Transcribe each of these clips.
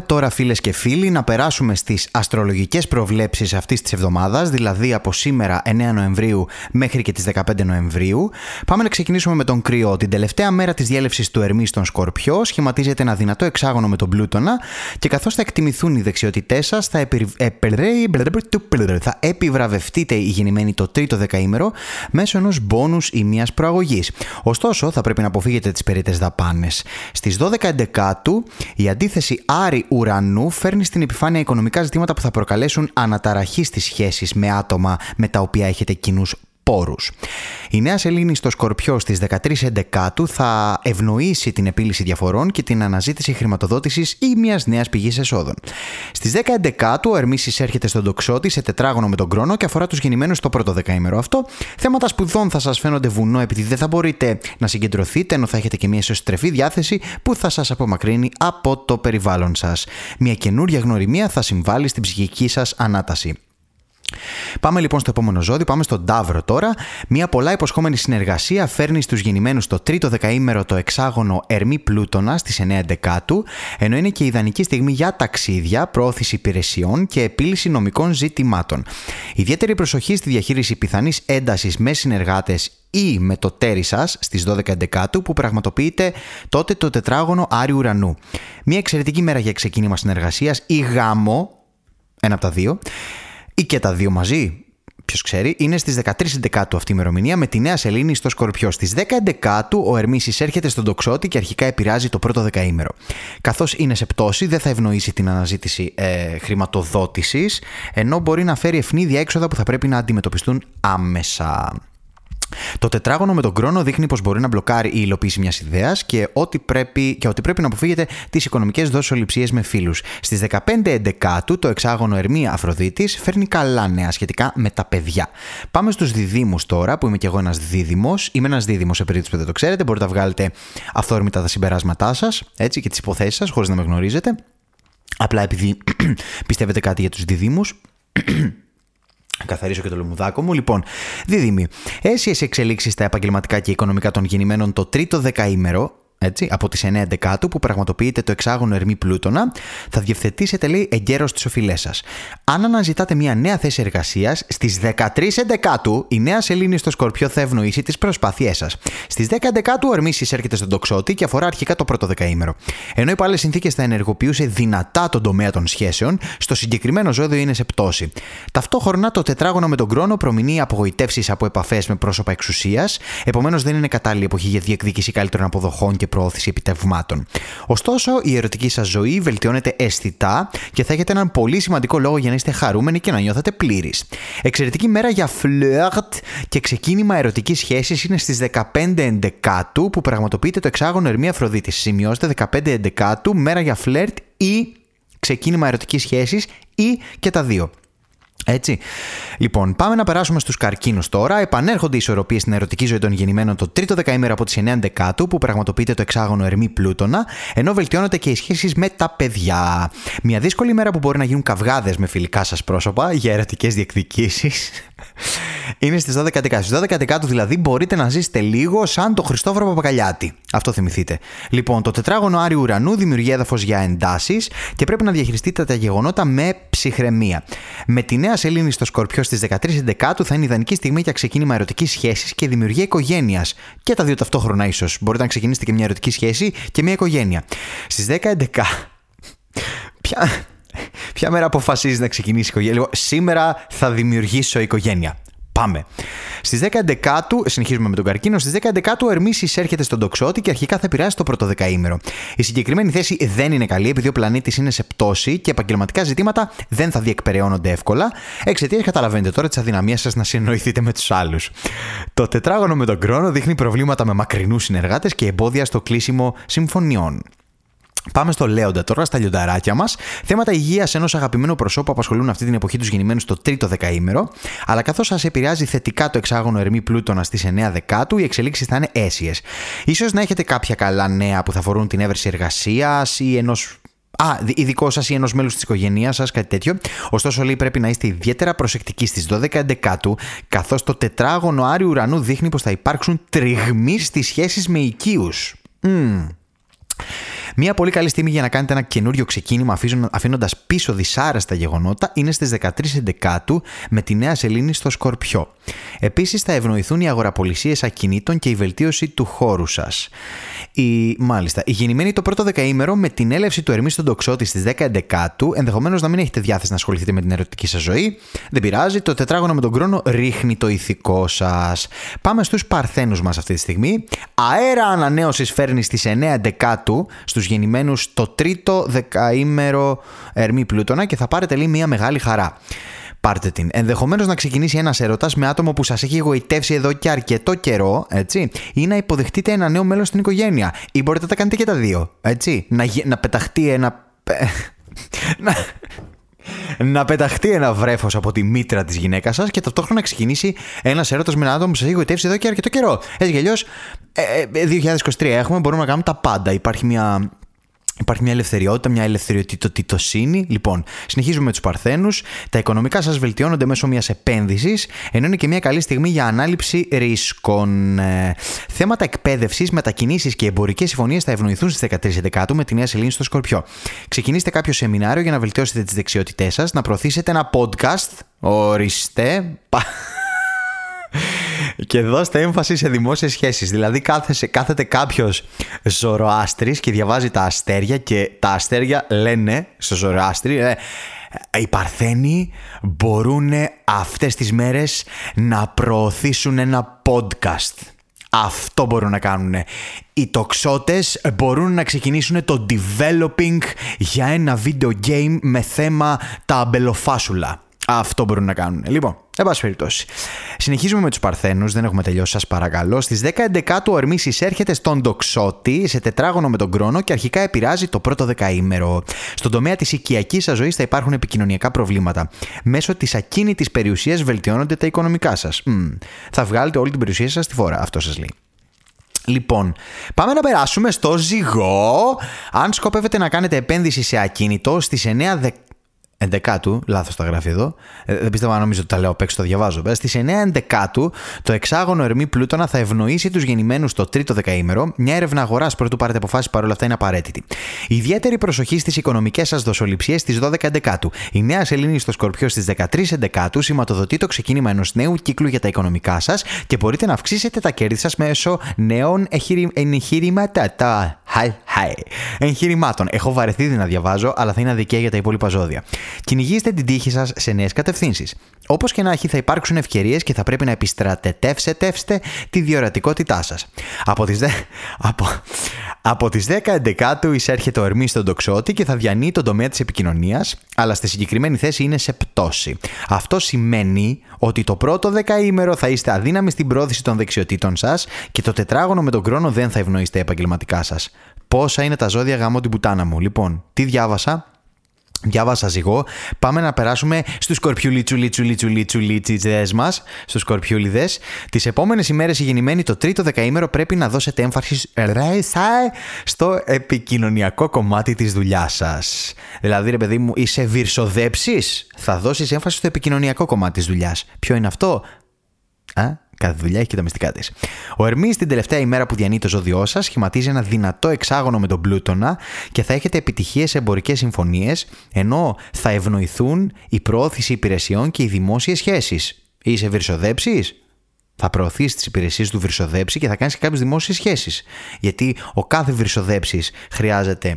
Πάμε τώρα φίλες και φίλοι να περάσουμε στις αστρολογικές προβλέψεις αυτής της εβδομάδας, δηλαδή από σήμερα 9 Νοεμβρίου μέχρι και τις 15 Νοεμβρίου. Πάμε να ξεκινήσουμε με τον κρυό. Την τελευταία μέρα της διέλευσης του Ερμής στον Σκορπιό σχηματίζεται ένα δυνατό εξάγωνο με τον Πλούτονα και καθώς θα εκτιμηθούν οι δεξιότητές σας θα, θα επιβραβευτείτε η γεννημένη το τρίτο δεκαήμερο μέσω ενός μπόνους ή μιας προαγωγής. Ωστόσο θα πρέπει να αποφύγετε τις περίτες δαπάνες. Στις 12 Εντεκάτου η αντίθεση Άρη Ουρανού φέρνει στην επιφάνεια οικονομικά ζητήματα που θα προκαλέσουν αναταραχή στις σχέσεις με άτομα με τα οποία έχετε κοινούς πόρους. Η νέα σελήνη στο Σκορπιό στις 13 Εντεκάτου θα ευνοήσει την επίλυση διαφορών και την αναζήτηση χρηματοδότησης ή μιας νέας πηγής εσόδων. Στις 10 Εντεκάτου ο Ερμής έρχεται στον τοξότη σε τετράγωνο με τον κρόνο και αφορά τους γεννημένους στο πρώτο δεκαήμερο αυτό. Θέματα σπουδών θα σας φαίνονται βουνό επειδή δεν θα μπορείτε να συγκεντρωθείτε ενώ θα έχετε και μια εσωστρεφή διάθεση που θα σας απομακρύνει από το περιβάλλον σας. Μια καινούρια γνωριμία θα συμβάλλει στην ψυχική σας ανάταση. Πάμε λοιπόν στο επόμενο ζώδιο, πάμε στον Ταύρο τώρα. Μια πολλά υποσχόμενη συνεργασία φέρνει στους γεννημένους το τρίτο δεκαήμερο το εξάγωνο Ερμή Πλούτονα στις 9 Δεκάτου, ενώ είναι και ιδανική στιγμή για ταξίδια, προώθηση υπηρεσιών και επίλυση νομικών ζητημάτων. Ιδιαίτερη προσοχή στη διαχείριση πιθανής έντασης με συνεργάτες ή με το τέρι σας στις 12 Δεκάτου που πραγματοποιείται τότε το τετράγωνο Άριου Ουρανού. Μια εξαιρετική μέρα για ξεκίνημα συνεργασίας ή γάμο, ένα από τα δύο ή και τα δύο μαζί, ποιος ξέρει, είναι στις 13 Δεκάτου αυτή η ημερομηνία με τη νέα σελήνη στο Σκορπιό. Στις 10 Δεκάτου ο Ερμή εισέρχεται στον τοξότη και αρχικά επηρεάζει το πρώτο δεκαήμερο. Καθώς είναι σε πτώση, δεν θα ευνοήσει την αναζήτηση ε, χρηματοδότησης, ενώ μπορεί να φέρει ευνίδια έξοδα που θα πρέπει να αντιμετωπιστούν άμεσα. Το τετράγωνο με τον χρόνο δείχνει πως μπορεί να μπλοκάρει η υλοποίηση μιας ιδέας και, ότι πρέπει, και ότι πρέπει να αποφύγετε τις οικονομικές δοσοληψίες με φίλους. Στις 15 Εντεκάτου, το εξάγωνο Ερμή Αφροδίτης φέρνει καλά νέα σχετικά με τα παιδιά. Πάμε στους διδήμου τώρα, που είμαι και εγώ ένας δίδυμος. Είμαι ένας δίδυμος σε περίπτωση που δεν το ξέρετε. Μπορείτε να βγάλετε αυθόρμητα τα συμπεράσματά σας και τις υποθέσεις σας, χωρίς να με γνωρίζετε. Απλά επειδή πιστεύετε κάτι για τους διδήμου καθαρίσω και το λουμουδάκο μου. Λοιπόν, δίδυμη. Αίσιε εξελίξεις στα επαγγελματικά και οικονομικά των γεννημένων το τρίτο δεκαήμερο έτσι, από τις 9 Δεκάτου που πραγματοποιείται το εξάγωνο Ερμή Πλούτονα, θα διευθετήσετε λέει εγκαίρως τις οφειλές σας. Αν αναζητάτε μια νέα θέση εργασίας, στις 13 Δεκάτου η νέα σελήνη στο Σκορπιό θα ευνοήσει τις προσπάθειές σας. Στις 10 Δεκάτου ο Ερμής εισέρχεται στον τοξότη και αφορά αρχικά το πρώτο δεκαήμερο. Ενώ υπό άλλε συνθήκες θα ενεργοποιούσε δυνατά τον τομέα των σχέσεων, στο συγκεκριμένο ζώδιο είναι σε πτώση. Ταυτόχρονα το τετράγωνο με τον κρόνο προμηνύει απογοητεύσεις από επαφές με πρόσωπα εξουσίας, επομένως δεν είναι κατάλληλη εποχή για διεκδίκηση καλύτερων αποδοχών και προώθηση επιτευγμάτων. Ωστόσο, η ερωτική σας ζωή βελτιώνεται αισθητά και θα έχετε έναν πολύ σημαντικό λόγο για να είστε χαρούμενοι και να νιώθετε πλήρεις. Εξαιρετική μέρα για φλερτ και ξεκίνημα ερωτικής σχέσης είναι στις 15 Εντεκάτου που πραγματοποιείται το εξάγωνο Ερμή Αφροδίτης. Σημειώστε 15 Εντεκάτου, μέρα για φλερτ ή ξεκίνημα ερωτικής σχέσης ή και τα δύο. Έτσι. Λοιπόν, πάμε να περάσουμε στους καρκίνους τώρα. Επανέρχονται οι ισορροπίες στην ερωτική ζωή των γεννημένων το τρίτο δεκαήμερο από τις 9 Δεκάτου, που πραγματοποιείται το εξάγωνο Ερμή Πλούτονα, ενώ βελτιώνονται και οι σχέσεις με τα παιδιά. Μια δύσκολη μέρα που μπορεί να γίνουν καυγάδες με φιλικά σας πρόσωπα για ερωτικές διεκδικήσεις. Είναι στις 12 Δεκάτου. Στις 12 Δεκάτου δηλαδή μπορείτε να ζήσετε λίγο σαν το Χριστόφορο Παπακαλιάτη. Αυτό θυμηθείτε. Λοιπόν, το τετράγωνο Άριου Ουρανού δημιουργεί έδαφος για εντάσεις και πρέπει να διαχειριστείτε τα γεγονότα με ψυχραιμία. Με τη νέα σελήνη στο Σκορπιό στις 13 Δεκάτου θα είναι ιδανική στιγμή για ξεκίνημα ερωτικής σχέσης και δημιουργία οικογένειας. Και τα δύο ταυτόχρονα ίσως. Μπορείτε να ξεκινήσετε και μια ερωτική σχέση και μια οικογένεια. Στις 10 11. Ποια, ποια μέρα αποφασίζεις να ξεκινήσεις η οικογένεια; Λοιπόν, σήμερα θα δημιουργήσω οικογένεια. Πάμε. Στις 10 Δεκάτου, συνεχίζουμε με τον καρκίνο, στις 10 Δεκάτου ο Ερμή εισέρχεται στον τοξότη και αρχικά θα επηρεάσει το πρώτο δεκαήμερο. Η συγκεκριμένη θέση δεν είναι καλή επειδή ο πλανήτης είναι σε πτώση και επαγγελματικά ζητήματα δεν θα διεκπεραιώνονται εύκολα. Εξαιτίας, καταλαβαίνετε τώρα, τη αδυναμία σας να συνοηθείτε με τους άλλους. Το τετράγωνο με τον κρόνο δείχνει προβλήματα με μακρινούς συνεργάτες και εμπόδια στο κλείσιμο συμφωνιών. Πάμε στο Λέοντα τώρα, στα λιονταράκια μας. Θέματα υγείας ενός αγαπημένου προσώπου απασχολούν αυτή την εποχή τους γεννημένους στο τρίτο δεκαήμερο. Αλλά καθώς σας επηρεάζει θετικά το εξάγωνο ερμή πλούτονα στις 9 Δεκάτου, οι εξελίξεις θα είναι αίσιες. σω να έχετε κάποια καλά νέα που θα αφορούν την έβρεση εργασίας ή ενό Α, ειδικό σας ή ενός μέλους της οικογένειά σας, κάτι τέτοιο. Ωστόσο, λέει πρέπει να είστε ιδιαίτερα προσεκτικοί στις 12 Δεκάτου, καθώς το τετράγωνο Άριου Ουρανού δείχνει πως θα υπάρξουν τριγμοί στις σχέσεις με οικείους. Mm. Μία πολύ καλή στιγμή για να κάνετε ένα καινούριο ξεκίνημα αφήνοντας πίσω δυσάρεστα γεγονότα είναι στις 13 Εντεκάτου με τη νέα σελήνη στο Σκορπιό. Επίσης θα ευνοηθούν οι αγοραπολισίες ακινήτων και η βελτίωση του χώρου σας. Η, μάλιστα, η γεννημένη το πρώτο δεκαήμερο με την έλευση του Ερμή στον τοξότη στις 10 Εντεκάτου, ενδεχομένως να μην έχετε διάθεση να ασχοληθείτε με την ερωτική σας ζωή. Δεν πειράζει, το τετράγωνο με τον χρόνο ρίχνει το ηθικό σας. Πάμε στους Παρθένους μας αυτή τη στιγμή. Αέρα ανανέωσης φέρνει στις 9 Εντεκάτου στους γεννημένους το τρίτο δεκαήμερο Ερμή Πλούτονα και θα πάρετε λίγο μια μεγάλη χαρά. Πάρτε την. Ενδεχομένως να ξεκινήσει ένας έρωτα με άτομο που σας έχει εγωιτεύσει εδώ και αρκετό καιρό, έτσι, ή να υποδεχτείτε ένα νέο μέλος στην οικογένεια. Ή μπορείτε να τα κάνετε και τα δύο, έτσι. Να, να πεταχτεί ένα. να, να πεταχτεί ένα βρέφος από τη μήτρα της γυναίκας σας και ταυτόχρονα να ξεκινήσει ένας έρωτα με ένα άτομο που σας έχει γοητεύσει εδώ και αρκετό καιρό. Έτσι κι αλλιώς, 2023 έχουμε, μπορούμε να κάνουμε τα πάντα. Υπάρχει μια Υπάρχει μια ελευθεριότητα, μια ελευθεριοτητοσύνη. Λοιπόν, συνεχίζουμε με τους Παρθένους. Τα οικονομικά σας βελτιώνονται μέσω μιας επένδυσης, ενώ είναι και μια καλή στιγμή για ανάληψη ρίσκων. Ε, θέματα εκπαίδευσης, μετακινήσεις και εμπορικές συμφωνίες θα ευνοηθούν στις 13 Δεκάτου με τη νέα σελήνη στο Σκορπιό. Ξεκινήστε κάποιο σεμινάριο για να βελτιώσετε τις δεξιότητές σας, να προωθήσετε ένα podcast. Ορίστε και δώστε έμφαση σε δημόσιες σχέσεις. Δηλαδή κάθεσε, κάθεται κάποιος ζωροάστρης και διαβάζει τα αστέρια και τα αστέρια λένε στο ζωροάστρη ε, οι Παρθένοι μπορούν αυτές τις μέρες να προωθήσουν ένα podcast. Αυτό μπορούν να κάνουν. Οι τοξότες μπορούν να ξεκινήσουν το developing για ένα video game με θέμα τα αμπελοφάσουλα. Αυτό μπορούν να κάνουν. Λοιπόν, εν πάση περιπτώσει. Συνεχίζουμε με τους Παρθένους, δεν έχουμε τελειώσει, σας παρακαλώ. Στις 10 ο Ερμή εισέρχεται στον Τοξότη σε τετράγωνο με τον Κρόνο και αρχικά επηρεάζει το πρώτο δεκαήμερο. Στον τομέα της οικιακής σα ζωής θα υπάρχουν επικοινωνιακά προβλήματα. Μέσω της ακίνητης περιουσίας βελτιώνονται τα οικονομικά σας. Θα βγάλετε όλη την περιουσία σας στη φορά, αυτό σας λέει. Λοιπόν, πάμε να περάσουμε στο ζυγό. Αν σκοπεύετε να κάνετε επένδυση σε ακίνητο, στις 9 Εντεκάτου, λάθος τα γράφει εδώ. Ε, δεν πιστεύω να νομίζω ότι τα λέω απ' το διαβάζω. Στις 9 Εντεκάτου, το εξάγωνο Ερμή Πλούτονα θα ευνοήσει τους γεννημένους το τρίτο δεκαήμερο. Μια έρευνα αγοράς πρωτού πάρετε αποφάσεις παρόλα αυτά είναι απαραίτητη. Ιδιαίτερη προσοχή στις οικονομικές σας δοσοληψίες στις 12 Εντεκάτου. Η νέα σελήνη στο Σκορπιό στις 13 Εντεκάτου σηματοδοτεί το ξεκίνημα ενός νέου κύκλου για τα οικονομικά σας και μπορείτε να αυξήσετε τα κέρδη σας μέσω νέων εγχειρημάτων. Έχω βαρεθεί να διαβάζω, αλλά θα είναι αδικαία για τα υπόλοιπα ζώδια. Κυνηγήστε την τύχη σας σε νέες κατευθύνσεις. Όπως και να έχει, θα υπάρξουν ευκαιρίες και θα πρέπει να επιστρατετεύσετε τη διορατικότητά σας. Από τις από... από τις 10 Εντεκάτου εισέρχεται ο Ερμής στον τοξότη και θα διανύει τον τομέα της επικοινωνίας, αλλά στη συγκεκριμένη θέση είναι σε πτώση. Αυτό σημαίνει ότι το πρώτο δεκαήμερο θα είστε αδύναμοι στην πρόθεση των δεξιοτήτων σας και το τετράγωνο με τον χρόνο δεν θα ευνοήσετε επαγγελματικά σας. Πόσα είναι τα ζώδια γάμο την πουτάνα μου; Λοιπόν, τι διάβασα; Διάβασα ζυγό. Πάμε να περάσουμε στους σκορπιούλιτσουλίτσουλίτσουλίτσουλίτσιδε μα, στου σκορπιούλιδε. Τι επόμενε ημέρε οι γεννημένοι το τρίτο δεκαήμερο πρέπει να δώσετε έμφαση στο επικοινωνιακό κομμάτι τη δουλειά σα. Δηλαδή, ρε παιδί μου, είσαι βυρσοδέψει, θα δώσει έμφαση στο επικοινωνιακό κομμάτι τη δουλειά. Ποιο είναι αυτό, Α, Κάθε δουλειά έχει και τα μυστικά της. Ο Ερμής, την τελευταία ημέρα που διανύει το ζώδιό σας, σχηματίζει ένα δυνατό εξάγωνο με τον Πλούτονα και θα έχετε επιτυχίες σε εμπορικές συμφωνίες, ενώ θα ευνοηθούν η προώθηση υπηρεσιών και οι δημόσιες σχέσεις. Είσαι βυρσοδέψη, θα προωθήσεις τις υπηρεσίες του βυρσοδέψη και θα κάνεις και κάποιες δημόσιες σχέσεις. Γιατί ο κάθε βυρσοδέψη χρειάζεται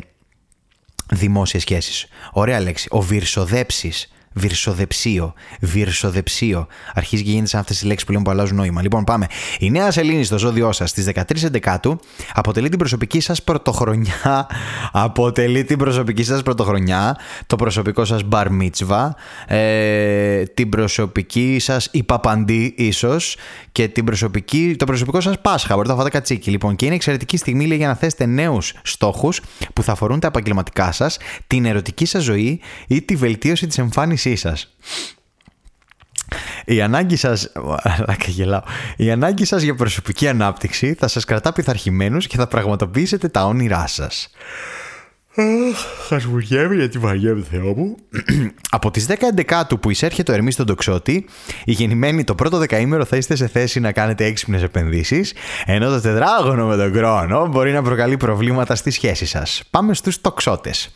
δημόσιες σχέσεις. Ωραία λέξη. Ο βυρσοδέψη Βυρσοδεψίο. Βυρσοδεψίο. Αρχίζει και γίνεται σαν αυτές τι λέξεις που λέμε που αλλάζουν νόημα. Λοιπόν, πάμε. Η νέα σελήνη στο ζώδιό σας στις 13 Δεκάτου αποτελεί την προσωπική σας πρωτοχρονιά. αποτελεί την προσωπική σας πρωτοχρονιά. Το προσωπικό σας μπαρ μίτσβα. Ε, την προσωπική σας υπαπαντή, ίσως. Και την προσωπική, το προσωπικό σας Πάσχα. Μπορείτε να φάτε κατσίκι. Λοιπόν, και είναι εξαιρετική στιγμή λέει, για να θέσετε νέους στόχους που θα αφορούν τα επαγγελματικά σας, την ερωτική σας ζωή ή τη βελτίωση της εμφάνισή η ανάγκη σας, η ανάγκη σας για προσωπική ανάπτυξη θα σας κρατά πειθαρχημένους και θα πραγματοποιήσετε τα όνειρά σας. Χασμουριέμαι γιατί βαριέμαι Θεό μου. Από τις 10 11 που εισέρχεται ο Ερμής στον τοξότη, οι γεννημένοι το πρώτο δεκαήμερο θα είστε σε θέση να κάνετε έξυπνες επενδύσεις, ενώ το τετράγωνο με τον χρόνο μπορεί να προκαλεί προβλήματα στη σχέση σας. Πάμε στους τοξότες.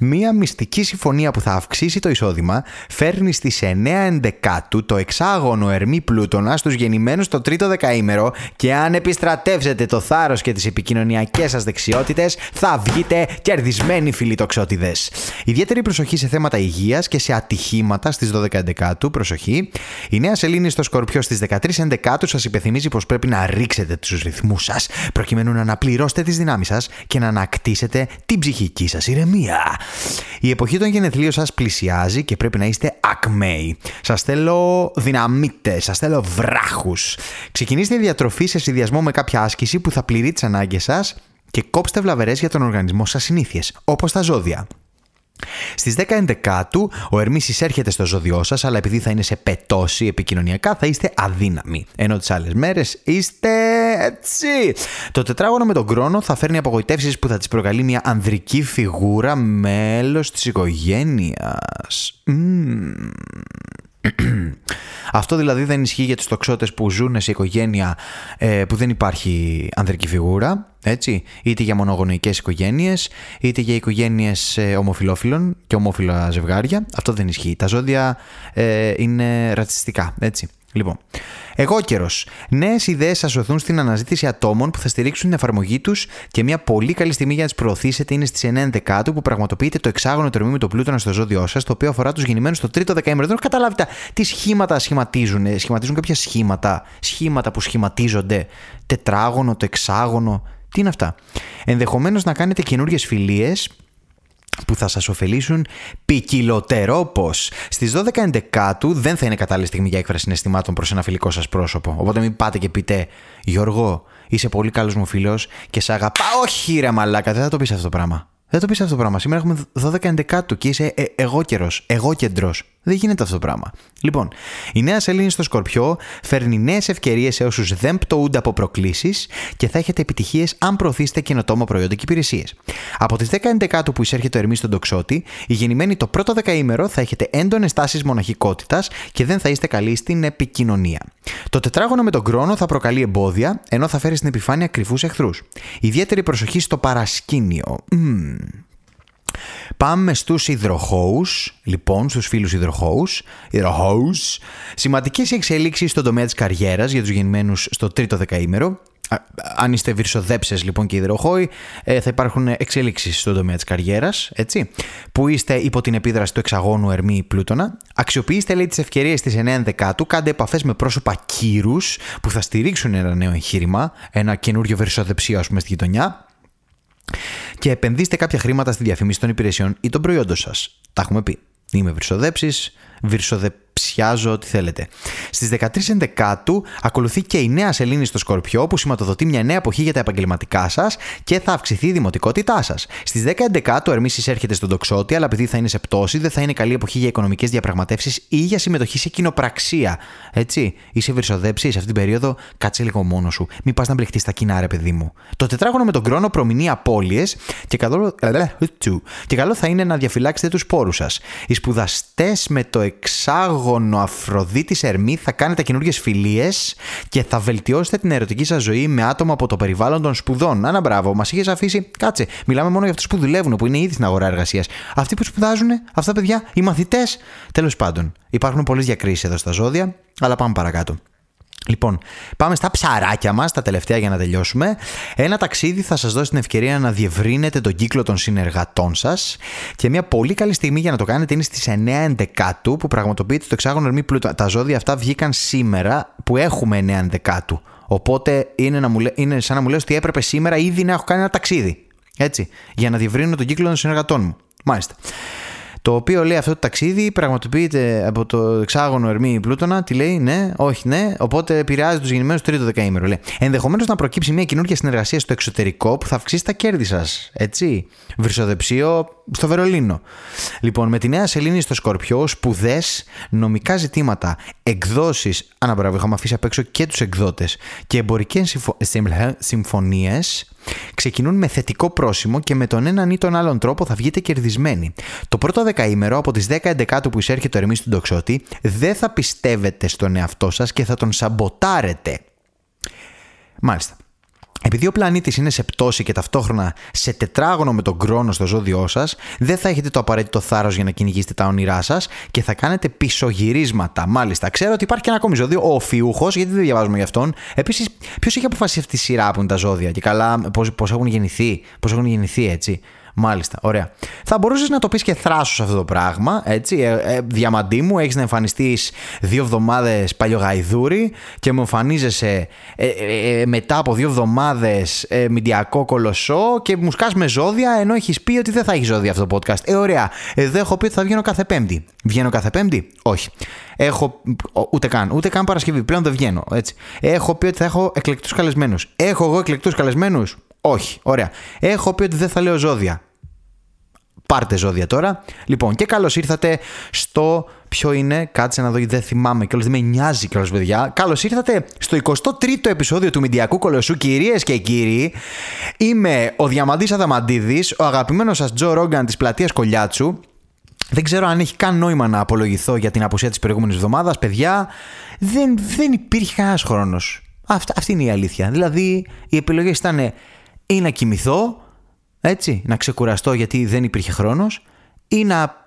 Μία μυστική συμφωνία που θα αυξήσει το εισόδημα φέρνει στις 9 ενδεκάτου το εξάγωνο ερμή πλούτονα στους γεννημένους το τρίτο δεκαήμερο και αν επιστρατεύσετε το θάρρος και τις επικοινωνιακές σας δεξιότητες, θα βγείτε κερδισμένοι φιλιτοξότιδε. Ιδιαίτερη προσοχή σε θέματα υγείας και σε ατυχήματα στις 12 ενδεκάτου. Προσοχή. Η νέα σελήνη στο Σκορπιό στις 13 ενδεκάτου σας υπενθυμίζει πως πρέπει να ρίξετε τους ρυθμούς σας προκειμένου να αναπληρώσετε τις δυνάμεις σας και να ανακτήσετε την ψυχική σας ηρεμία. Η εποχή των γενεθλίων σας πλησιάζει και πρέπει να είστε ακμαίοι. Σας θέλω δυναμίτες, σας θέλω βράχους. Ξεκινήστε διατροφή σε συνδυασμό με κάποια άσκηση που θα πληρεί τις ανάγκες σας και κόψτε βλαβερές για τον οργανισμό σας συνήθειες, όπως τα ζώδια. Στις 10 Ενδεκάτου ο Ερμής εισέρχεται στο ζώδιό σας, αλλά επειδή θα είναι σε πετώση επικοινωνιακά θα είστε αδύναμοι. Ενώ τις άλλες μέρες είστε έτσι. Το τετράγωνο με τον χρόνο θα φέρνει απογοητεύσεις που θα τις προκαλεί μια ανδρική φιγούρα μέλος της οικογένειας. Αυτό δηλαδή δεν ισχύει για τους τοξότες που ζουν σε οικογένεια ε, που δεν υπάρχει ανδρική φιγούρα, έτσι, είτε για μονογονεϊκές οικογένειες, είτε για οικογένειες ε, ομοφιλόφιλων και ομόφυλα ζευγάρια. Αυτό δεν ισχύει. Τα ζώδια ε, είναι ρατσιστικά, έτσι. Λοιπόν, εγώ καιρός. Νέες ιδέες σα σωθούν στην αναζήτηση ατόμων που θα στηρίξουν την εφαρμογή τους και μια πολύ καλή στιγμή για να τις προωθήσετε είναι στις 9 Δεκάτου που πραγματοποιείτε το εξάγωνο τρομή με το πλούτονα στο ζώδιό σας, το οποίο αφορά τους γεννημένους στο τρίτο δεκαήμερο. Δεν έχω καταλάβει τι σχήματα σχηματίζουν. Σχηματίζουν κάποια σχήματα. Σχήματα που σχηματίζονται. Τετράγωνο, το εξάγωνο. Τι είναι αυτά. Ενδεχομένως να κάνετε καινούριε φιλίες που θα σας ωφελήσουν ποικιλοτερόπως. Στις 12 Ενδεκάτου δεν θα είναι κατάλληλη στιγμή για έκφραση συναισθημάτων προς ένα φιλικό σας πρόσωπο. Οπότε μην πάτε και πείτε «Γιώργο, είσαι πολύ καλός μου φίλος και σε αγαπάω». Όχι ρε μαλάκα, δεν θα το πεις αυτό το πράγμα. Δεν το πεις αυτό το πράγμα. Σήμερα έχουμε 12 Ενδεκάτου και είσαι ε, εγώ καιρός, εγώ κεντρός. Δεν γίνεται αυτό το πράγμα. Λοιπόν, η νέα σελήνη στο Σκορπιό φέρνει νέες ευκαιρίες σε όσους δεν πτωούνται από προκλήσεις και θα έχετε επιτυχίες αν προωθήσετε καινοτόμα προϊόντα και υπηρεσίες. Από τις 10 Ενδεκάτου που εισέρχεται ο Ερμής στον Τοξότη, οι γεννημένοι το πρώτο δεκαήμερο θα έχετε έντονες τάσεις μοναχικότητας και δεν θα είστε καλοί στην επικοινωνία. Το τετράγωνο με τον χρόνο θα προκαλεί εμπόδια, ενώ θα φέρει στην επιφάνεια κρυφούς εχθρούς. Ιδιαίτερη προσοχή στο παρασκήνιο. Πάμε στους υδροχώους, λοιπόν, στους φίλους υδροχώους. Υδροχώους. Σημαντικές εξελίξεις στον τομέα της καριέρας για τους γεννημένους στο τρίτο δεκαήμερο. Αν είστε βυρσοδέψες λοιπόν και υδροχώοι, ε, θα υπάρχουν εξελίξεις στον τομέα της καριέρας, έτσι, που είστε υπό την επίδραση του εξαγώνου Ερμή Πλούτονα. Αξιοποιήστε λέει τις ευκαιρίες της 9 Δεκάτου, κάντε επαφές με πρόσωπα κύρους που θα στηρίξουν ένα νέο εγχείρημα, ένα καινούριο βυρσοδεψίο ας πούμε στη γειτονιά και επενδύστε κάποια χρήματα στη διαφήμιση των υπηρεσιών ή των προϊόντων σας. Τα έχουμε πει. Είμαι βυρσοδέψη, βυρσοδεψιάζω ό,τι θέλετε. Στις 13 Ενδεκάτου ακολουθεί και η νέα σελήνη στο Σκορπιό που σηματοδοτεί μια νέα εποχή για τα επαγγελματικά σας και θα αυξηθεί η δημοτικότητά σας. Στις 10 Ενδεκάτου ο Ερμή εισέρχεται στον τοξότη, αλλά επειδή θα είναι σε πτώση, δεν θα είναι καλή εποχή για οικονομικές διαπραγματεύσεις ή για συμμετοχή σε κοινοπραξία. Έτσι, είσαι βυρσοδέψη σε αυτήν την περίοδο, κάτσε λίγο μόνος σου. Μην πας να μπλεχτείς στα κοινά, ρε παιδί μου. Το τετράγωνο με τον χρόνο προμηνεί απώλειες και καλό, και καλό θα είναι να διαφυλάξετε τους πόρους σας. Οι σπουδαστές με το εξάγωνο Αφροδίτη Ερμή θα κάνετε καινούργιες φιλίες και θα βελτιώσετε την ερωτική σας ζωή με άτομα από το περιβάλλον των σπουδών. Άνα μπράβο, μας είχες αφήσει. Κάτσε, μιλάμε μόνο για αυτούς που δουλεύουν, που είναι ήδη στην αγορά εργασίας. Αυτοί που σπουδάζουν, αυτά παιδιά, οι μαθητές. Τέλος πάντων, υπάρχουν πολλές διακρίσεις εδώ στα ζώδια, αλλά πάμε παρακάτω. Λοιπόν, πάμε στα ψαράκια μας, τα τελευταία για να τελειώσουμε. Ένα ταξίδι θα σας δώσει την ευκαιρία να διευρύνετε τον κύκλο των συνεργατών σας και μια πολύ καλή στιγμή για να το κάνετε είναι στις 9 Ενδεκάτου που πραγματοποιείται το εξάγωνο ερμή πλούτο. Τα ζώδια αυτά βγήκαν σήμερα που έχουμε 9 Ενδεκάτου. Οπότε είναι, να μου, είναι σαν να μου λέω ότι έπρεπε σήμερα ήδη να έχω κάνει ένα ταξίδι. Έτσι, για να διευρύνω τον κύκλο των συνεργατών μου. Μάλιστα. Το οποίο λέει αυτό το ταξίδι πραγματοποιείται από το εξάγωνο Ερμή Πλούτονα. Τι λέει, ναι, όχι, ναι. Οπότε επηρεάζει τους γεννημένους τρίτο δεκαήμερο. Ενδεχομένως να προκύψει μια καινούργια συνεργασία στο εξωτερικό που θα αυξήσει τα κέρδη σας. Έτσι. Βρυσοδεψίο, στο Βερολίνο. Λοιπόν, με τη νέα σελήνη στο Σκορπιό, σπουδές, νομικά ζητήματα, εκδόσεις. Αναμπράβο, είχαμε αφήσει απ' έξω και τους εκδότες. Και εμπορικές συμφωνίες ξεκινούν με θετικό πρόσημο και με τον έναν ή τον άλλον τρόπο θα βγείτε κερδισμένοι. Το πρώτο δεκαήμερο από τις 10-11 που εισέρχεται το Ερμή του Ντοξότη δεν θα πιστεύετε στον εαυτό σας και θα τον σαμποτάρετε. Μάλιστα. Επειδή ο πλανήτης είναι σε πτώση και ταυτόχρονα σε τετράγωνο με τον κρόνος στο ζώδιό σας, δεν θα έχετε το απαραίτητο θάρρος για να κυνηγήσετε τα όνειρά σας και θα κάνετε πισωγυρίσματα. Μάλιστα, ξέρω ότι υπάρχει και ένα ακόμη ζώδιο, ο Φιούχος, γιατί δεν διαβάζουμε γι' αυτόν. Επίσης, ποιος έχει αποφασίσει αυτή τη σειρά που είναι τα ζώδια; Και καλά πώς έχουν γεννηθεί, πώς έχουν γεννηθεί έτσι; Μάλιστα, ωραία. Θα μπορούσες να το πεις και θράσος σε αυτό το πράγμα. Έτσι. Ε, ε, διαμαντή μου, έχεις να εμφανιστείς δύο εβδομάδες παλιογαϊδούρι και μου εμφανίζεσαι ε, ε, ε μετά από δύο εβδομάδες ε, μηντιακό κολοσσό και μου σκάς με ζώδια ενώ έχεις πει ότι δεν θα έχει ζώδια αυτό το podcast. Ε, ωραία. Εδώ έχω πει ότι θα βγαίνω κάθε Πέμπτη. Βγαίνω κάθε Πέμπτη, όχι. Έχω. Ούτε καν. Ούτε καν Παρασκευή. Πλέον δεν βγαίνω. Έτσι. Έχω πει ότι θα έχω εκλεκτούς καλεσμένους. Έχω εγώ εκλεκτούς καλεσμένους; Όχι. Ωραία. Έχω πει ότι δεν θα λέω ζώδια. Πάρτε ζώδια τώρα. Λοιπόν, και καλώς ήρθατε στο. Ποιο είναι, κάτσε να δω, δεν θυμάμαι κιόλας, δεν με νοιάζει κιόλας, παιδιά. Καλώς ήρθατε στο 23ο επεισόδιο του Μηντιακού Κολοσσού, κυρίες και κύριοι. Είμαι ο Διαμαντής Αδαμαντίδης, ο αγαπημένος σας Τζο Ρόγκαν της πλατείας Κολιάτσου. Δεν ξέρω αν έχει καν νόημα να απολογηθώ για την απουσία της προηγούμενης εβδομάδας. Παιδιά, δεν, δεν υπήρχε κανένα χρόνο. Αυτή, αυτή είναι η αλήθεια. Δηλαδή, οι επιλογές ήταν ή να κοιμηθώ έτσι, να ξεκουραστώ γιατί δεν υπήρχε χρόνος ή να,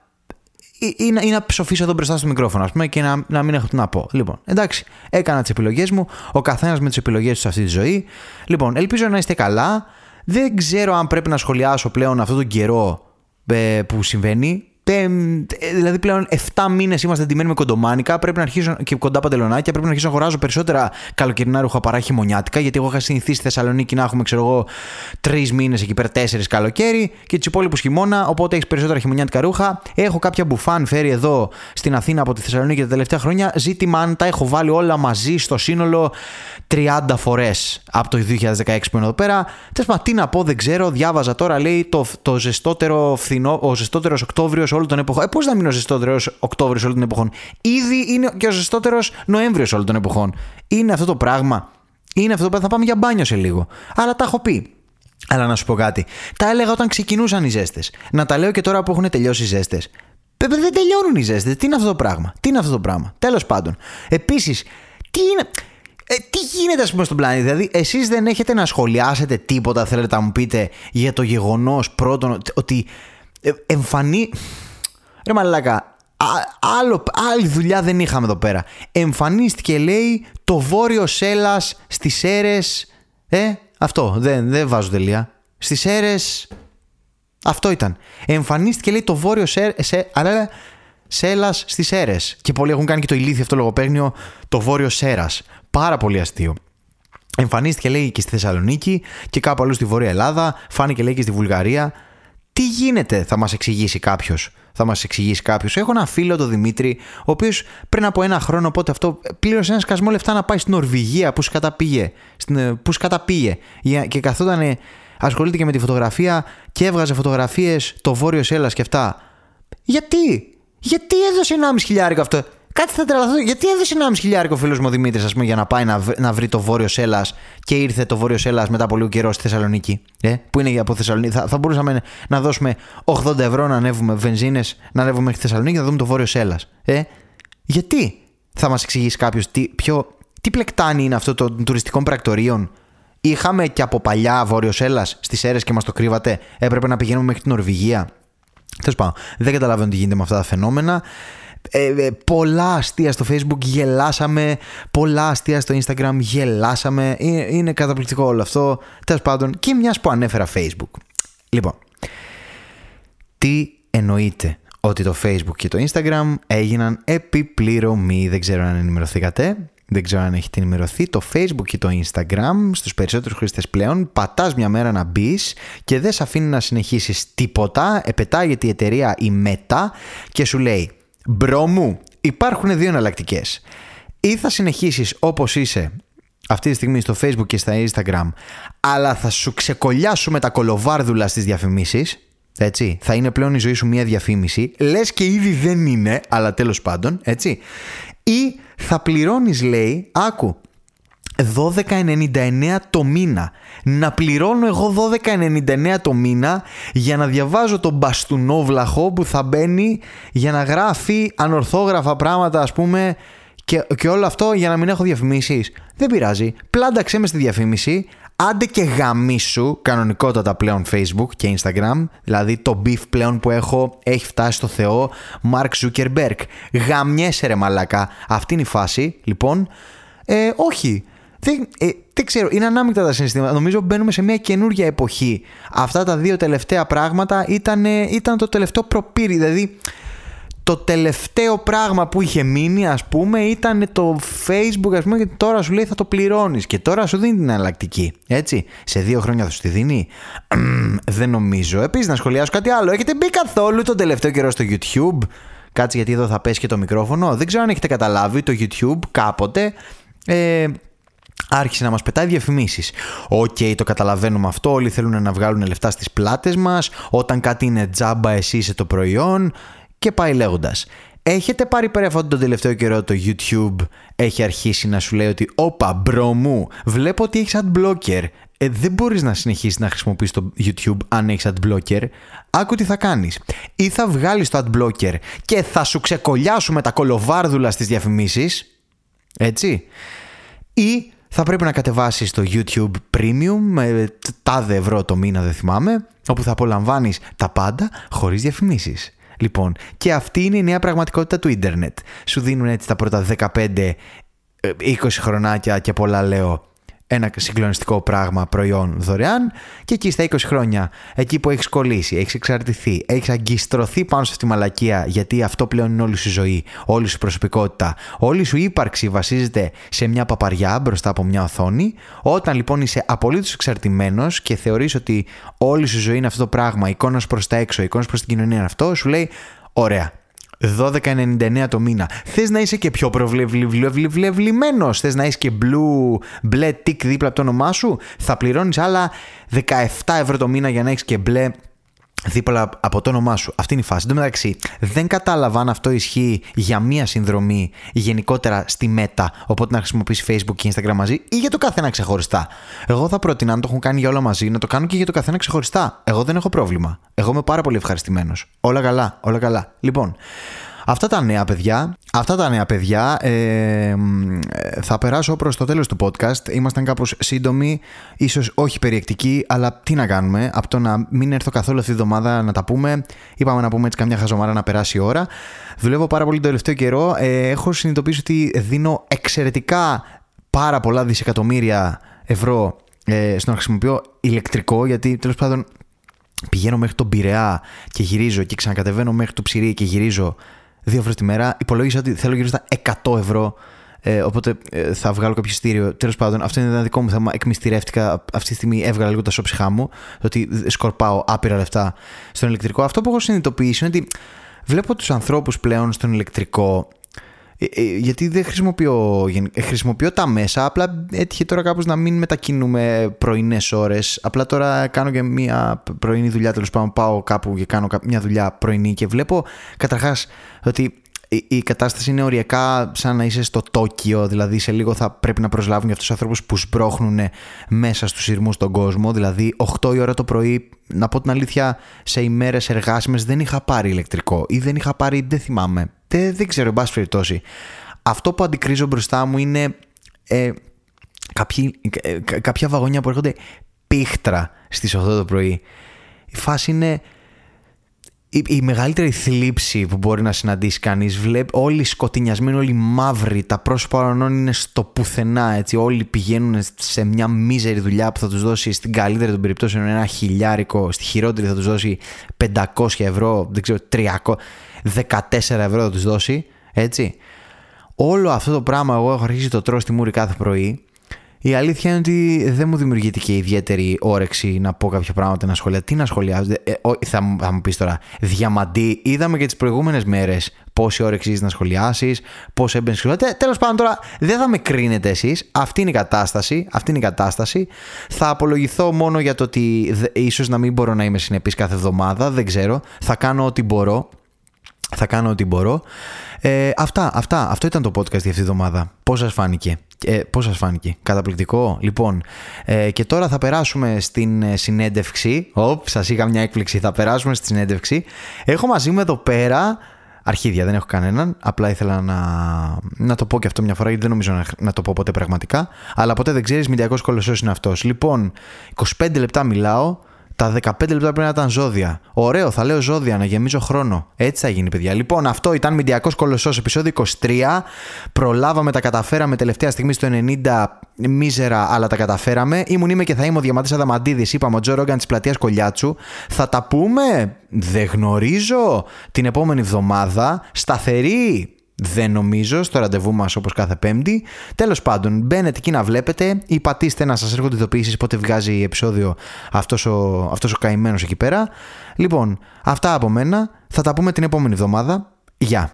ή, ή, να ψοφήσω εδώ μπροστά στο μικρόφωνο ας πούμε, και να, να μην έχω τι να πω. Λοιπόν, εντάξει, έκανα τις επιλογές μου, ο καθένας με τις επιλογές του σε αυτή τη ζωή. Λοιπόν, ελπίζω να είστε καλά. Δεν ξέρω αν πρέπει να σχολιάσω πλέον αυτόν τον καιρό ε, που συμβαίνει δηλαδή πλέον 7 μήνες είμαστε εντυμένοι με κοντομάνικα πρέπει να αρχίσω, και κοντά παντελονάκια. Πρέπει να αρχίσω να αγοράζω περισσότερα καλοκαιρινά ρούχα παρά χειμωνιάτικα. Γιατί εγώ είχα συνηθίσει στη Θεσσαλονίκη να έχουμε, ξέρω εγώ, 3 μήνες εκεί πέρα, 4 καλοκαίρι και τους υπόλοιπους χειμώνα. Οπότε έχεις περισσότερα χειμωνιάτικα ρούχα. Έχω κάποια μπουφάν φέρει εδώ στην Αθήνα από τη Θεσσαλονίκη τα τελευταία χρόνια. Ζήτημα αν τα έχω βάλει όλα μαζί στο σύνολο 30 φορές από το 2016 που είναι εδώ πέρα. Τέλο πάντων, τι να πω, δεν ξέρω. Διάβαζα τώρα, λέει το, το ζεστότερο φθηνό, ο ζεστότερος Οκτώβριος όλων των εποχών. Ε, Πώς να μείνει ο ζεστότερος Οκτώβριος όλων των εποχών; Ήδη είναι και ο ζεστότερος Νοέμβριος όλων των εποχών. Είναι αυτό το πράγμα. Είναι αυτό το πράγμα. Θα πάμε για μπάνιο σε λίγο. Αλλά τα έχω πει. Αλλά να σου πω κάτι. Τα έλεγα όταν ξεκινούσαν οι ζέστες. Να τα λέω και τώρα που έχουν τελειώσει οι ζέστες. Δεν τελειώνουν οι ζέστες. Τι είναι αυτό το πράγμα; Τι είναι αυτό το πράγμα; Τέλος πάντων. Επίσης, τι είναι. Ε, τι γίνεται, ας πούμε, στον πλανήτη; Δηλαδή, εσείς δεν έχετε να σχολιάσετε τίποτα, θέλετε να μου πείτε, για το γεγονός πρώτον ότι ε, εμφανεί. Ρε μαλάκα, άλλο, άλλη δουλειά δεν είχαμε εδώ πέρα. Εμφανίστηκε, λέει, το βόρειο Σέλλας στις αίρες... Ε, αυτό, δεν, δεν βάζω τελεία. Στις αίρες... Αυτό ήταν. Εμφανίστηκε, λέει, το βόρειο σε, σε, αλλά, Σέλλας στις αίρες. Και πολλοί έχουν κάνει και το ηλίθιο αυτό λογοπαίγνιο, το βόρειο Σέρας. Πάρα πολύ αστείο. Εμφανίστηκε, λέει, και στη Θεσσαλονίκη και κάπου αλλού στη Βόρεια Ελλάδα. Φάνηκε, λέει, και στη Βουλγαρία. Τι γίνεται, θα μας εξηγήσει κάποιος. Θα μας εξηγήσει κάποιος. Έχω ένα φίλο, τον Δημήτρη, ο οποίος πριν από ένα χρόνο, πότε αυτό, πλήρωσε ένα σκασμό λεφτά να πάει στην Νορβηγία που σκαταπήγε. Στην, ε, που σκαταπήγε. Και καθόταν, ασχολείται και με τη φωτογραφία και έβγαζε φωτογραφίες το βόρειος Έλλας και αυτά. Γιατί, γιατί έδωσε 1,5 χιλιάρικο αυτό; Κάτι θα τρελαθώ. Γιατί έδωσε 1,5 χιλιάρικο φίλος μου ο Δημήτρης, ας πούμε, για να πάει να, να βρει το βόρειο Σέλλα και ήρθε το βόρειο Σέλλα μετά από λίγο καιρό στη Θεσσαλονίκη. Ε, που είναι από Θεσσαλονίκη. Θα, θα μπορούσαμε να δώσουμε 80 ευρώ να ανέβουμε βενζίνες, να ανέβουμε μέχρι Θεσσαλονίκη και να δούμε το βόρειο Σέλλα. Ε, γιατί; Θα μας εξηγήσει κάποιος τι, τι πλεκτάνη είναι αυτό των τουριστικών πρακτορείων. Είχαμε και από παλιά βόρειο Σέλλα στις αίρε και μας το κρύβατε. Έπρεπε να πηγαίνουμε μέχρι την Νορβηγία. Τέλος πάντων, δεν καταλαβαίνω τι γίνεται με αυτά τα φαινόμενα. Ε, ε, πολλά αστεία στο facebook γελάσαμε. Πολλά αστεία στο instagram γελάσαμε. Είναι, είναι καταπληκτικό όλο αυτό. Τέλος πάντων και μιας που ανέφερα facebook. Λοιπόν τι εννοείται ότι το facebook και το instagram έγιναν επιπληρωμή δεν ξέρω αν ενημερωθήκατε. Δεν ξέρω αν έχετε ενημερωθεί, το Facebook και το Instagram στους περισσότερους χρήστες πλέον πατάς μια μέρα να μπεις και δεν σε αφήνει να συνεχίσεις τίποτα, επετάγεται η εταιρεία η Meta και σου λέει Μπρο μου, υπάρχουν δύο εναλλακτικές. Ή θα συνεχίσεις όπως είσαι αυτή τη στιγμή στο facebook και στα instagram αλλά θα σου ξεκολλιάσουμε τα κολοβάρδουλα στις διαφημίσεις Έτσι, θα είναι πλέον η ζωή σου μια διαφήμιση. Λες και ήδη δεν είναι, αλλά τέλος πάντων, έτσι. Ή θα πληρώνεις, λέει, άκου, 12,99 το μήνα. Να πληρώνω εγώ 12,99 το μήνα για να διαβάζω τον μπαστουνόβλαχο που θα μπαίνει για να γράφει ανορθόγραφα πράγματα ας πούμε και, και όλο αυτό για να μην έχω διαφημίσεις. Δεν πειράζει. Πλάνταξέ με στη διαφήμιση. Άντε και γαμίσου κανονικότατα πλέον Facebook και Instagram. Δηλαδή το beef πλέον που έχω έχει φτάσει στο Θεό Mark Zuckerberg. Γαμιέσαι ρε μαλάκα. Αυτή είναι η φάση. Λοιπόν, ε, όχι. Δεν, ε, δεν ξέρω, είναι ανάμεικτα τα συναισθήματα. Νομίζω μπαίνουμε σε μια καινούργια εποχή. Αυτά τα δύο τελευταία πράγματα ήταν, ήταν το τελευταίο προπύρι. Δηλαδή, το τελευταίο πράγμα που είχε μείνει, ας πούμε, ήταν το Facebook, ας πούμε, και τώρα σου λέει θα το πληρώνεις και τώρα σου δίνει την εναλλακτική. Έτσι, σε δύο χρόνια θα σου τη δίνει. Δεν νομίζω. Επίσης, να σχολιάσω κάτι άλλο. Έχετε μπει καθόλου τον τελευταίο καιρό στο YouTube; Κάτσε γιατί εδώ θα πέσει και το μικρόφωνο. Δεν ξέρω αν έχετε καταλάβει το YouTube κάποτε. Ε, άρχισε να μας πετάει διαφημίσεις. Οκ, το καταλαβαίνουμε αυτό, όλοι θέλουν να βγάλουν λεφτά στις πλάτες μας, όταν κάτι είναι τζάμπα εσύ είσαι το προϊόν και πάει λέγοντας. Έχετε πάρει πρέφα αυτόν τον τελευταίο καιρό το YouTube; Έχει αρχίσει να σου λέει ότι «Όπα, bro μου, βλέπω ότι έχεις adblocker». Ε, δεν μπορείς να συνεχίσεις να χρησιμοποιείς το YouTube αν έχεις adblocker. Άκου τι θα κάνεις. Ή θα βγάλεις το adblocker και θα σου ξεκωλιάσουμε τα κωλοβάρδουλα στις διαφημίσεις. Έτσι. Ή θα πρέπει να κατεβάσεις το YouTube Premium με τάδε ευρώ το μήνα δεν θυμάμαι όπου θα απολαμβάνεις τα πάντα χωρίς διαφημίσεις. Λοιπόν, και αυτή είναι η νέα πραγματικότητα του ίντερνετ. Σου δίνουν έτσι τα πρώτα 15, 20 ε, χρονάκια και πολλά λέω ένα συγκλονιστικό πράγμα προϊόν δωρεάν και εκεί στα 20 χρόνια, εκεί που έχεις κολλήσει, έχεις εξαρτηθεί, έχεις αγκιστρωθεί πάνω σε αυτή τη μαλακία γιατί αυτό πλέον είναι όλη σου ζωή, όλη σου προσωπικότητα, όλη σου ύπαρξη βασίζεται σε μια παπαριά μπροστά από μια οθόνη. Όταν λοιπόν είσαι απολύτως εξαρτημένος και θεωρείς ότι όλη σου ζωή είναι αυτό το πράγμα, εικόνας προς τα έξω, εικόνας προς την κοινωνία είναι αυτό, σου λέει ωραία, 12,99 το μήνα. Θες να είσαι και πιο προβλεβλημένο. Θες να είσαι και blue, μπλε τικ δίπλα από το όνομά σου. Θα πληρώνεις άλλα 17 ευρώ το μήνα για να έχεις και μπλε δίπλα από το όνομά σου. Αυτή είναι η φάση. Εν τω μεταξύ, δεν κατάλαβα αν αυτό ισχύει για μία συνδρομή γενικότερα στη Meta, οπότε να χρησιμοποιήσει Facebook και Instagram μαζί, ή για το καθένα ξεχωριστά. Εγώ θα πρότεινα, αν το έχουν κάνει για όλα μαζί, να το κάνουν και για το καθένα ξεχωριστά. Εγώ δεν έχω πρόβλημα. Εγώ είμαι πάρα πολύ ευχαριστημένος. Όλα καλά, όλα καλά. Λοιπόν, Αυτά τα νέα παιδιά, αυτά τα νέα παιδιά ε, θα περάσω προς το τέλος του podcast. Ήμασταν κάπως σύντομοι, ίσως όχι περιεκτικοί, αλλά τι να κάνουμε. Από το να μην έρθω καθόλου αυτή τη εβδομάδα να τα πούμε, είπαμε να πούμε έτσι καμιά χαζομάρα να περάσει η ώρα. Δουλεύω πάρα πολύ το τελευταίο καιρό. Ε, έχω συνειδητοποιήσει ότι δίνω εξαιρετικά πάρα πολλά δισεκατομμύρια ευρώ ε, στο να χρησιμοποιώ ηλεκτρικό, γιατί τέλος πάντων πηγαίνω μέχρι τον Πειραιά και γυρίζω και ξανακατεβαίνω μέχρι το Ψηρή και γυρίζω δύο φορέ τη μέρα. Υπολόγισα ότι θέλω γύρω στα 100 ευρώ. Ε, οπότε ε, θα βγάλω κάποιο στήριο. Τέλος πάντων, αυτό είναι ένα δικό μου θέμα. Εκμυστηρεύτηκα αυτή τη στιγμή, έβγαλα λίγο τα σώψυχά μου. Το ότι σκορπάω άπειρα λεφτά στον ηλεκτρικό. Αυτό που έχω συνειδητοποιήσει είναι ότι βλέπω τους ανθρώπους πλέον στον ηλεκτρικό ε, ε, γιατί δεν χρησιμοποιώ, ε, χρησιμοποιώ τα μέσα, απλά έτυχε τώρα κάπως να μην μετακινούμε πρωινές ώρες. Απλά τώρα κάνω και μια πρωινή δουλειά, τέλος πάντων πάω κάπου και κάνω μια δουλειά πρωινή και βλέπω καταρχάς ότι η κατάσταση είναι οριακά σαν να είσαι στο Τόκιο, δηλαδή σε λίγο θα πρέπει να προσλάβουν για αυτούς τους ανθρώπους που σπρώχνουν μέσα στους σειρμούς τον κόσμο, δηλαδή 8 η ώρα το πρωί, να πω την αλήθεια, σε ημέρες εργάσιμες δεν είχα πάρει ηλεκτρικό ή δεν είχα πάρει, δεν θυμάμαι, δεν, δεν ξέρω, εν πάση περιπτώσει. Αυτό που αντικρίζω μπροστά μου είναι ε, κάποιοι, ε, κάποια βαγόνια που έρχονται πίχτρα στις 8 το πρωί. Η φάση είναι η, η μεγαλύτερη θλίψη που μπορεί να συναντήσει κανείς βλέπει όλοι σκοτεινιασμένοι, όλοι μαύροι τα πρόσωπα όλων είναι στο πουθενά έτσι, όλοι πηγαίνουν σε μια μίζερη δουλειά που θα τους δώσει στην καλύτερη των περιπτώσεων ένα χιλιάρικο στη χειρότερη θα τους δώσει 500 ευρώ δεν ξέρω 300 14 ευρώ θα τους δώσει έτσι όλο αυτό το πράγμα εγώ έχω αρχίσει το τρώω στη μούρη κάθε πρωί η αλήθεια είναι ότι δεν μου δημιουργείται και ιδιαίτερη όρεξη να πω κάποια πράγματα να σχολιάσω. Τι να σχολιάζω, ε, θα, θα μου πεις τώρα. Διαμαντή, είδαμε και τις προηγούμενες μέρες πόση ώρα εξίζει να σχολιάσεις, πώς έμπαινες στη Τέλος πάντων, τώρα δεν θα με κρίνετε εσείς. Αυτή είναι η κατάσταση. Αυτή είναι η κατάσταση. Θα απολογηθώ μόνο για το ότι ίσως να μην μπορώ να είμαι συνεπής κάθε εβδομάδα. Δεν ξέρω. Θα κάνω ό,τι μπορώ. Θα κάνω ό,τι μπορώ. Ε, αυτά, αυτά. Αυτό ήταν το podcast για αυτή τη εβδομάδα. Πώς σας φάνηκε; Ε, πώς σας φάνηκε, καταπληκτικό; Λοιπόν, ε, και τώρα θα περάσουμε στην ε, συνέντευξη. Οπ, σας είχα μια έκπληξη. Θα περάσουμε στη συνέντευξη. Έχω μαζί μου εδώ πέρα Αρχίδια, δεν έχω κανέναν. Απλά ήθελα να, να το πω και αυτό μια φορά, γιατί δεν νομίζω να, να το πω ποτέ πραγματικά. Αλλά ποτέ δεν ξέρεις, μηντιακός κολοσσός είναι αυτός. Λοιπόν, 25 λεπτά μιλάω. Τα 15 λεπτά πρέπει να ήταν ζώδια. Ωραίο, θα λέω ζώδια, να γεμίζω χρόνο. Έτσι θα γίνει, παιδιά. Λοιπόν, αυτό ήταν Μηντιακός Κολοσσός, επεισόδιο 23. Προλάβαμε, τα καταφέραμε τελευταία στιγμή στο 90 μίζερα, αλλά τα καταφέραμε. Ήμουν είμαι και θα είμαι ο Διαμαντής Αδαμαντίδης. Είπαμε ο Τζο Ρόγκαν της πλατείας Κολιάτσου. Θα τα πούμε, δεν γνωρίζω, την επόμενη εβδομάδα. Σταθερή δεν νομίζω στο ραντεβού μας όπως κάθε Πέμπτη. Τέλος πάντων, μπαίνετε εκεί να βλέπετε ή πατήστε να σας έρχονται ειδοποιήσεις πότε βγάζει επεισόδιο αυτός ο, αυτός ο καημένος εκεί πέρα. Λοιπόν, αυτά από μένα. Θα τα πούμε την επόμενη εβδομάδα. Γεια.